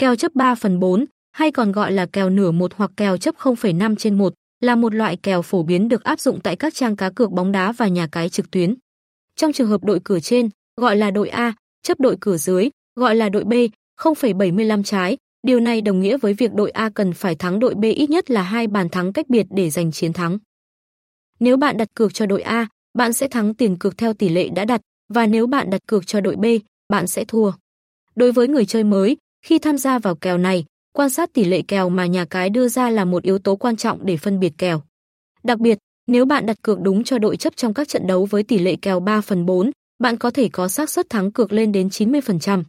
Kèo chấp 3 phần 4, hay còn gọi là kèo nửa một hoặc kèo chấp 0,5 trên 1, là một loại kèo phổ biến được áp dụng tại các trang cá cược bóng đá và nhà cái trực tuyến. Trong trường hợp đội cửa trên, gọi là đội A, chấp đội cửa dưới, gọi là đội B, 0,75 trái, điều này đồng nghĩa với việc đội A cần phải thắng đội B ít nhất là hai bàn thắng cách biệt để giành chiến thắng. Nếu bạn đặt cược cho đội A, bạn sẽ thắng tiền cược theo tỷ lệ đã đặt, và nếu bạn đặt cược cho đội B, bạn sẽ thua. Đối với người chơi mới, khi tham gia vào kèo này, quan sát tỷ lệ kèo mà nhà cái đưa ra là một yếu tố quan trọng để phân biệt kèo. Đặc biệt, nếu bạn đặt cược đúng cho đội chấp trong các trận đấu với tỷ lệ kèo 3 phần 4, bạn có thể có xác suất thắng cược lên đến 90%.